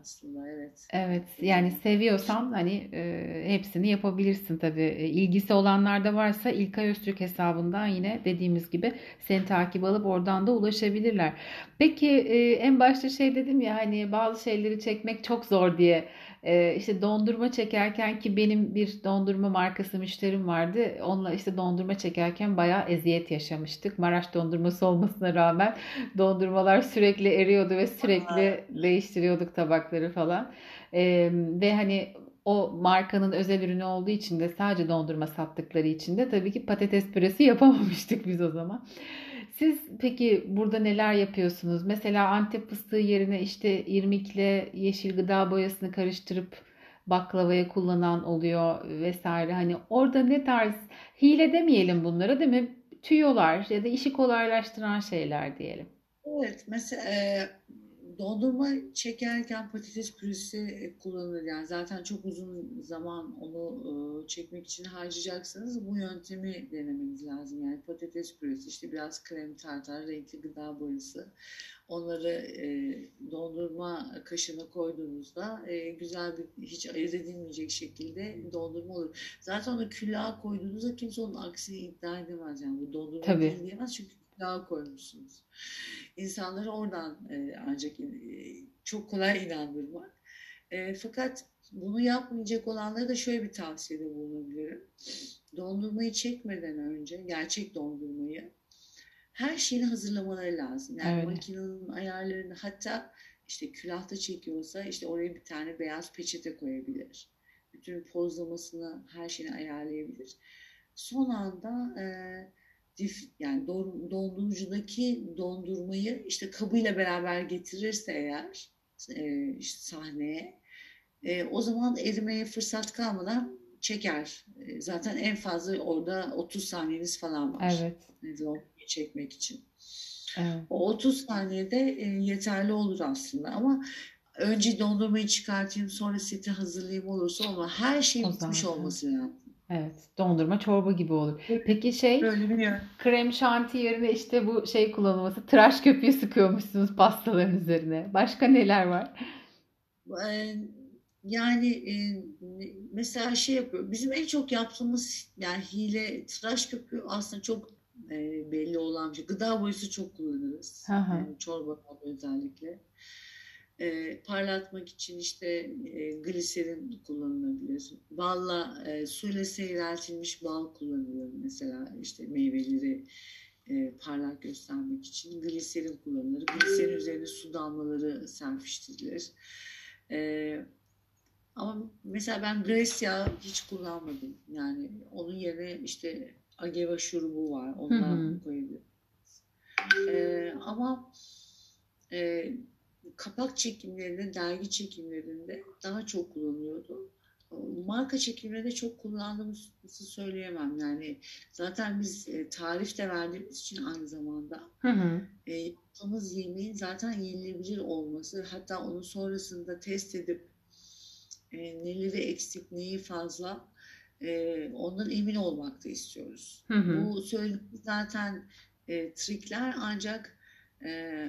aslında evet. Evet, yani seviyorsan hani e, hepsini yapabilirsin tabii. İlgisi olanlar da varsa İlkay Öztürk hesabından yine dediğimiz gibi seni takip alıp oradan da ulaşabilirler. Peki e, en başta şey dedim ya hani bazı şeyleri çekmek çok zor diye. E, işte dondurma çekerken ki benim bir dondurma markası müşterim vardı. Onunla işte dondurma çekerken bayağı eziyet yaşamıştık. Maraş dondurması olmasına rağmen dondurmalar sürekli eriyordu ve sürekli değiştiriyorduk tabakları falan. Ve hani o markanın özel ürünü olduğu için de sadece dondurma sattıkları için de tabii ki patates püresi yapamamıştık biz o zaman. Siz peki burada neler yapıyorsunuz? Mesela Antep fıstığı yerine işte irmikle yeşil gıda boyasını karıştırıp baklavaya kullanan oluyor vesaire. Hani orada ne tarz hile demeyelim bunlara değil mi? Tüyolar ya da işi kolaylaştıran şeyler diyelim. Evet, mesela e, dondurma çekerken patates püresi e, kullanılır. Yani zaten çok uzun zaman onu e, çekmek için harcayacaksınız. Bu yöntemi denemeniz lazım. Yani patates püresi, işte biraz krem tartar, renkli gıda boyası. Onları e, dondurma kaşığına koyduğunuzda e, güzel bir, hiç ayırt edilmeyecek şekilde dondurma olur. Zaten onu küllağa koyduğunuzda kimse onun aksini iddia edemez. Yani bu dondurma Tabii. değil diyemez çünkü küllağa koymuşsunuz. İnsanları oradan e, ancak e, çok kolay inandırmak. E, fakat bunu yapmayacak olanlara da şöyle bir tavsiyede bulunabilirim. Dondurmayı çekmeden önce, gerçek dondurmayı her şeyini hazırlamaları lazım. Yani Öyle. makinenin ayarlarını hatta işte külahta çekiyorsa işte oraya bir tane beyaz peçete koyabilir. Bütün pozlamasını, her şeyini ayarlayabilir. Son anda e, dif, yani don- dondurucudaki dondurmayı işte kabıyla beraber getirirse eğer e, işte sahneye e, o zaman erimeye fırsat kalmadan çeker. E, zaten en fazla orada 30 saniyeniz falan var. Evet. Nedir o çekmek için. Evet. O 30 saniyede e, yeterli olur aslında ama önce dondurmayı çıkartayım sonra seti hazırlayayım olursa ama her şey O bitmiş zaten. olması lazım. Evet, dondurma çorba gibi olur. Peki şey, krem şanti yerine işte bu şey kullanılması, tıraş köpüğü sıkıyormuşsunuz pastaların üzerine. Başka neler var? Yani mesela şey yapıyor. Bizim en çok yaptığımız yani hile tıraş köpüğü aslında çok belli olan bir şey. Gıda boyası çok kullanırız. Hı hı. Yani çorbalarda özellikle. E, parlatmak için işte e, gliserin kullanılabilir. Balla e, suyla seyreltilmiş bal kullanılıyor mesela işte meyveleri e, parlak göstermek için gliserin kullanılır. Gliserin üzerine su damlaları serpiştirilir. E, ama mesela ben Grace yağı hiç kullanmadım. Yani onun yerine işte agave şurubu var. Ondan koyabilirim. E, ama e, kapak çekimlerinde, dergi çekimlerinde daha çok kullanıyordu. Marka çekimlerinde çok kullandığımızı söyleyemem. Yani zaten biz e, tarif de verdiğimiz için aynı zamanda Hı hı. e, yaptığımız yemeğin zaten yenilebilir olması, hatta onu sonrasında test edip e, neleri eksik, neyi fazla e, ondan emin olmak da istiyoruz. Hı hı. Bu söylediğimiz zaten e, trikler ancak e,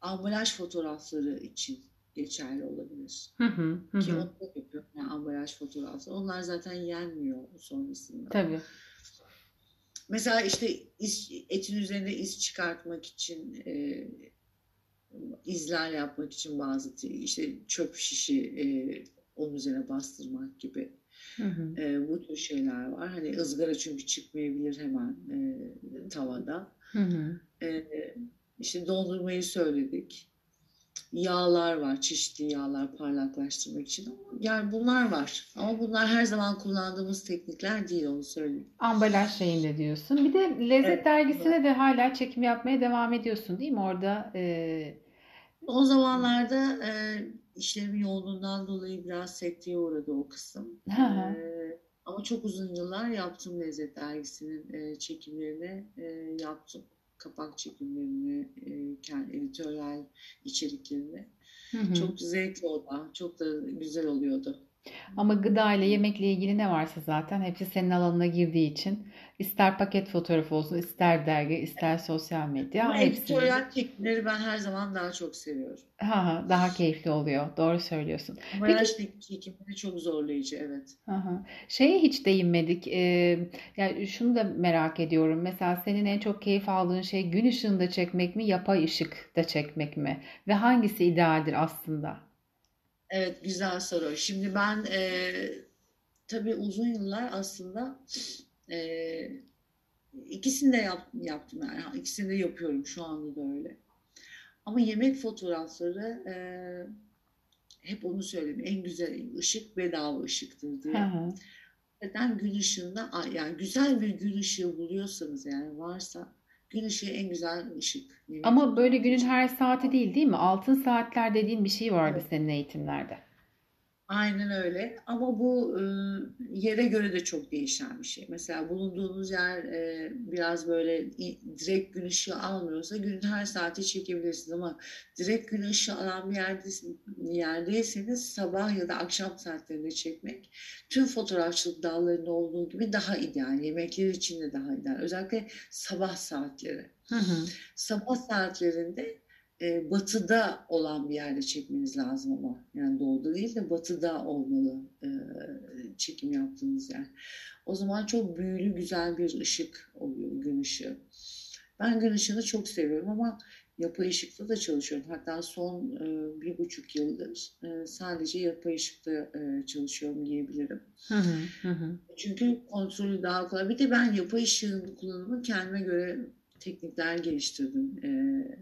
ambalaj fotoğrafları için geçerli olabilir. Hı hı. Hı Ki onu da yapıyorum yani ambalaj fotoğrafları. Onlar zaten yenmiyor sonrasında. Tabii. Mesela işte iz, etin üzerinde iz çıkartmak için e, izler yapmak için bazı işte çöp şişi e, onun üzerine bastırmak gibi Hı hı. e, bu tür şeyler var. Hani ızgara çünkü çıkmayabilir hemen e, tavada. Hı hı. E, işte dondurmayı söyledik. Yağlar var, çeşitli yağlar parlaklaştırmak için. Yani bunlar var. Ama bunlar her zaman kullandığımız teknikler değil onu söyleyeyim. Ambalaj şeyinde diyorsun. Bir de Lezzet Evet. dergisine de hala çekim yapmaya devam ediyorsun değil mi? Orada e, O zamanlarda e, işlerimin yoğunluğundan dolayı biraz sekteye uğradı o kısım. Hı hı. E, ama çok uzun yıllar yaptım Lezzet Dergisi'nin e, çekimlerini e, yaptım. Kapak çekimlerini, e, kendi editoryal içeriklerini. hı hı. Çok zevkli o da. Çok da güzel oluyordu. Ama gıda ile yemekle ilgili ne varsa zaten hepsi senin alanına girdiği için ister paket fotoğrafı olsun, ister dergi, ister sosyal medya Ama hepsini. editoryal çekimleri ben her zaman daha çok seviyorum. Ha, ha, daha keyifli oluyor. Doğru söylüyorsun. Peki Ambalaj çekimleri çok zorlayıcı, evet. Aha. Şeye hiç değinmedik. Ee, yani şunu da merak ediyorum. Mesela senin en çok keyif aldığın şey gün ışığında çekmek mi, yapay ışıkta çekmek mi? Ve hangisi idealdir aslında? Evet, güzel soru. Şimdi ben e, tabii uzun yıllar aslında e, ikisini de yap- yaptım yani ikisini de yapıyorum şu anda da öyle. Ama yemek fotoğrafları e, hep onu söylerim en güzel ışık bedava ışıktır diye. hı. Neden gün ışığında yani güzel bir gün ışığı buluyorsanız yani varsa gün ışığı en güzel ışık Ama böyle günün her saati değil, değil mi? Altın saatler dediğin bir şey vardı Evet. senin eğitimlerde. Aynen öyle. Ama bu e, yere göre de çok değişen bir şey. Mesela bulunduğunuz yer e, biraz böyle direkt gün ışığı almıyorsa günün her saati çekebilirsiniz. Ama direkt gün ışığı alan bir yerde, yerdeyseniz sabah ya da akşam saatlerinde çekmek tüm fotoğrafçılık dallarında olduğu gibi daha ideal. Yemekler için de daha ideal. Özellikle sabah saatleri. Hı hı. Sabah saatlerinde e, batıda olan bir yerde çekmeniz lazım ama yani doğuda değil de batıda olmalı e, çekim yaptığınız yer. O zaman çok büyülü güzel bir ışık oluyor gün ışığı. Ben gün ışığını çok seviyorum ama yapay ışıkta da çalışıyorum. Hatta son e, bir buçuk yıldır e, sadece yapay ışıkta e, çalışıyorum diyebilirim. Hı hı. Hı hı. Çünkü kontrolü daha kolay. Bir de ben yapay ışığın kullanımı kendime göre teknikler geliştirdim. Ee,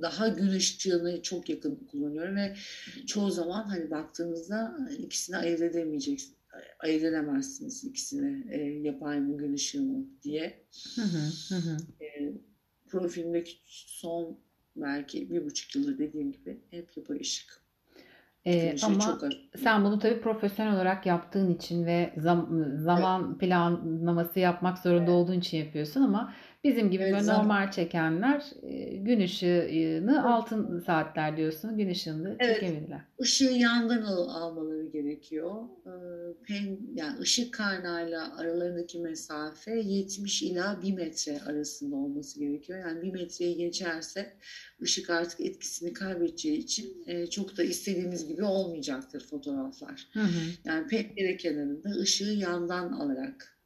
daha gün ışığını çok yakın kullanıyorum ve çoğu zaman hani baktığınızda ikisini ayırt edemeyeceksiniz. Ayırt edemezsiniz ikisini e, yapay mı gün ışığı mı diye. Hı hı. Hı. E, profilimdeki son belki bir buçuk yıldır dediğim gibi hep yapay ışık. Ee, ama çok sen bunu tabii profesyonel olarak yaptığın için ve zam- Evet, zaman planlaması yapmak zorunda evet, olduğun için yapıyorsun ama Bizim gibi Evet, böyle zaten- normal çekenler e, gün ışığını altın saatler diyorsun. Gün ışığını Evet. çekebilirler. Işığı yandan al- almaları gerekiyor. Ee, pen, yani ışık kaynağıyla aralarındaki mesafe 70 ila 1 metre arasında olması gerekiyor. Yani 1 metreyi geçerse ışık artık etkisini kaybedeceği için e, çok da istediğimiz gibi olmayacaktır fotoğraflar. Hı hı. Yani pencere kenarında ışığı yandan alarak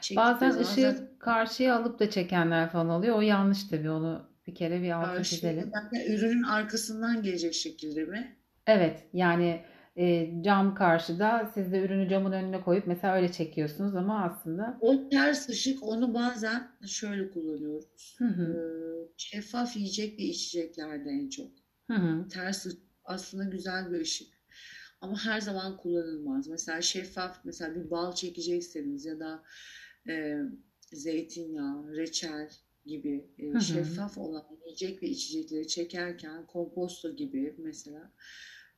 çektikleri Bazen zaman ışığı karşıya alıp da çekenler falan oluyor. O yanlış tabii onu bir kere bir karşı- çizelim. ürünün arkasından gelecek şekilde mi? Evet yani e, cam karşıda siz de ürünü camın önüne koyup mesela öyle çekiyorsunuz ama aslında O ters ışık onu bazen şöyle kullanıyoruz. hı hı, Ee, şeffaf yiyecek ve içeceklerde en çok. hı hı, Ters ışık aslında güzel bir ışık. Ama her zaman kullanılmaz. Mesela şeffaf, mesela bir bal çekecekseniz ya da e, zeytinyağı, reçel gibi e, Hı hı. şeffaf olan yiyecek ve içecekleri çekerken komposto gibi mesela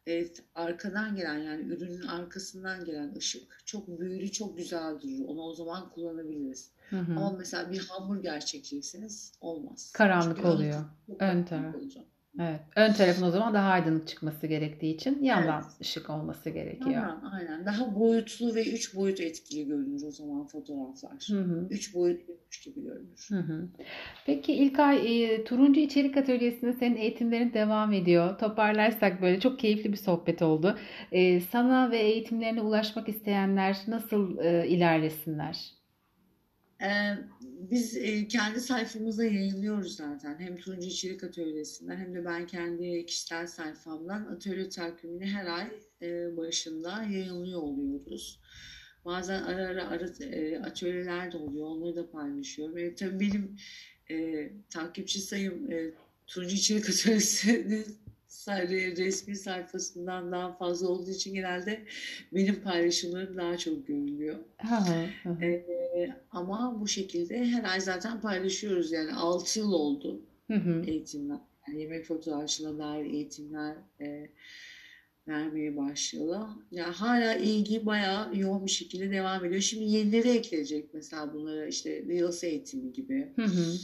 evet, arkadan gelen yani ürünün arkasından gelen ışık çok büyülü, çok güzel durur. Onu o zaman kullanabiliriz. hı hı. Ama mesela bir hamburger çekecekseniz olmaz. Karanlık Çünkü oluyor. Ön taraf. olacak. Evet. Ön tarafın o zaman daha aydınlık çıkması gerektiği için yandan Evet. ışık olması gerekiyor. Aynen, aynen. Daha boyutlu ve üç boyut etkili görünür o zaman fotoğraflar. Hı hı. Üç boyutluymuş gibi görünür. Hı hı. Peki İlkay, e, Turuncu İçerik Atölyesi'nde senin eğitimlerin devam ediyor. Toparlarsak böyle çok keyifli bir sohbet oldu. E, sana ve eğitimlerine ulaşmak isteyenler nasıl e, ilerlesinler? Ee, biz e, kendi sayfamızda yayınlıyoruz zaten. Hem Turuncu İçerik Atölyesi'nden hem de ben kendi kişisel sayfamdan atölye takvimini her ay e, başında yayınlıyor oluyoruz. Bazen ara ara, ara e, atölyeler de oluyor. Onları da paylaşıyorum. E, tabii benim e, takipçi sayım e, Turuncu İçerik Atölyesi'nin resmi sayfasından daha fazla olduğu için genelde benim paylaşımlarım daha çok görülüyor. Ee, ama bu şekilde her ay zaten paylaşıyoruz. Yani 6 yıl oldu Hı hı. eğitimler. Yani yemek fotoğrafçılığına dair eğitimler e, vermeye başlayalı. Yani hala ilgi bayağı yoğun bir şekilde devam ediyor. Şimdi yenileri ekleyecek mesela bunlara işte Reels eğitimi gibi. Hı hı.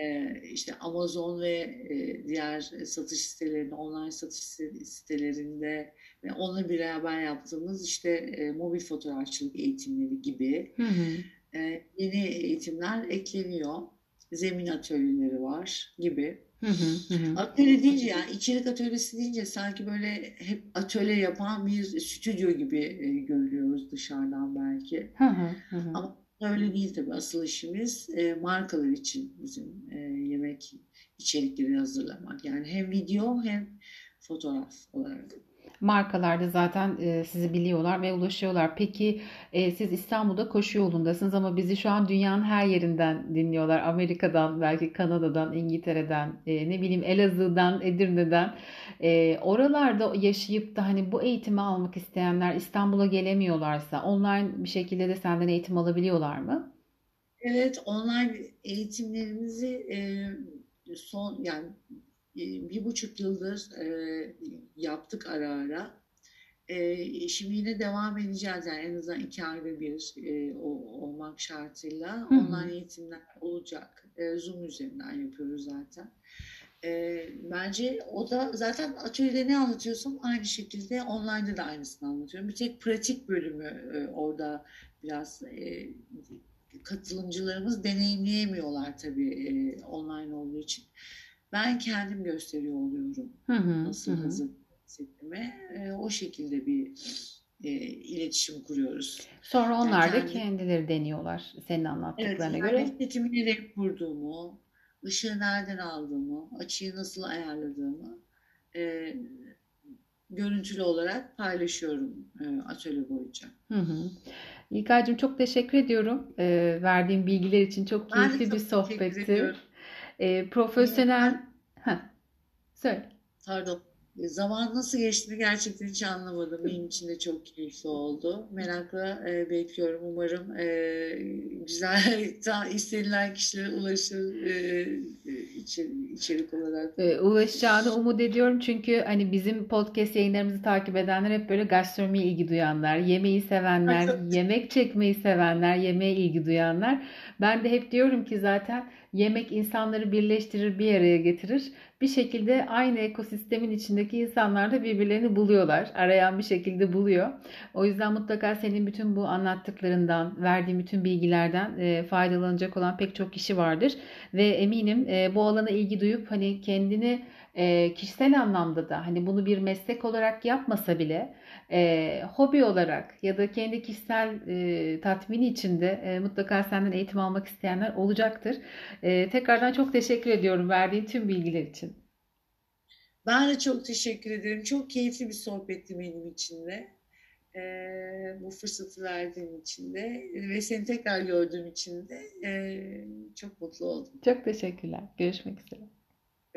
Ee, işte Amazon ve e, diğer satış sitelerinde, online satış site- sitelerinde ve onunla beraber yaptığımız işte e, mobil fotoğrafçılık eğitimleri gibi Hı hı. e, yeni eğitimler ekleniyor. Zemin atölyeleri var gibi. Hı hı, hı. Atölye deyince yani içerik atölyesi deyince sanki böyle hep atölye yapan bir stüdyo gibi e, görüyoruz dışarıdan belki. Hı, hı hı. Ama öyle değil tabii. Asıl işimiz e, markalar için bizim e, yemek içerikleri hazırlamak. Yani hem video hem fotoğraf olarak. Markalar da zaten e, sizi biliyorlar ve ulaşıyorlar. Peki e, siz İstanbul'da koşu yolundasınız ama bizi şu an dünyanın her yerinden dinliyorlar. Amerika'dan, belki Kanada'dan, İngiltere'den, e, ne bileyim Elazığ'dan, Edirne'den. E, oralarda yaşayıp da hani bu eğitimi almak isteyenler İstanbul'a gelemiyorlarsa online bir şekilde de senden eğitim alabiliyorlar mı? Evet, online eğitimlerimizi e, son yani bir buçuk yıldır e, yaptık ara ara. E, şimdi yine devam edeceğiz yani en azından iki ayda bir e, o, olmak şartıyla Hı hı. online eğitimler olacak. E, Zoom üzerinden yapıyoruz zaten. E, bence o da zaten atölyede ne anlatıyorsam aynı şekilde online'da da aynısını anlatıyorum. Bir tek pratik bölümü e, orada biraz e, katılımcılarımız deneyimleyemiyorlar tabii e, online olduğu için. Ben kendim gösteriyor oluyorum Hı hı, nasıl hı hazır hissettiğimi. E, o şekilde bir e, iletişim kuruyoruz. Sonra Yani onlar da kendi kendileri deniyorlar senin evet anlattıklarına yani göre. setimi nereye kurduğumu, ışığı nereden aldığımı, açıyı nasıl ayarladığımı e, görüntülü olarak paylaşıyorum e, atölye boyunca. Hı hı. İlkaycığım çok teşekkür ediyorum. Ee, verdiğin bilgiler için çok keyifli bir çok teşekkür sohbetti. Ee, Benim profesyonel... ben Heh, söyle. pardon Zaman nasıl geçtiğini gerçekten hiç anlamadım. Benim için de çok keyifli oldu. Merakla e, bekliyorum. Umarım e, güzel, ta, istenilen kişilere ulaşır e, içerik, içerik olarak. Ee, ulaşacağını umut ediyorum çünkü hani bizim podcast yayınlarımızı takip edenler hep böyle gastronomiye ilgi duyanlar, yemeği sevenler, yemek çekmeyi sevenler, yemeğe ilgi duyanlar. Ben de hep diyorum ki zaten yemek insanları birleştirir, bir araya getirir. Bir şekilde aynı ekosistemin içindeki insanlar da birbirlerini buluyorlar. Arayan bir şekilde buluyor. O yüzden mutlaka senin bütün bu anlattıklarından, verdiğin bütün bilgilerden e, faydalanacak olan pek çok kişi vardır. Ve eminim e, bu alana ilgi duyup hani kendini e, kişisel anlamda da hani bunu bir meslek olarak yapmasa bile e, hobi olarak ya da kendi kişisel e, tatmini içinde e, mutlaka senden eğitim almak isteyenler olacaktır. E, tekrardan çok teşekkür ediyorum verdiğin tüm bilgiler için. Ben de çok teşekkür ederim. Çok keyifli bir sohbetti benim için de. E, bu fırsatı verdiğin için de ve seni tekrar gördüğüm için de e, çok mutlu oldum. Çok teşekkürler. Görüşmek üzere.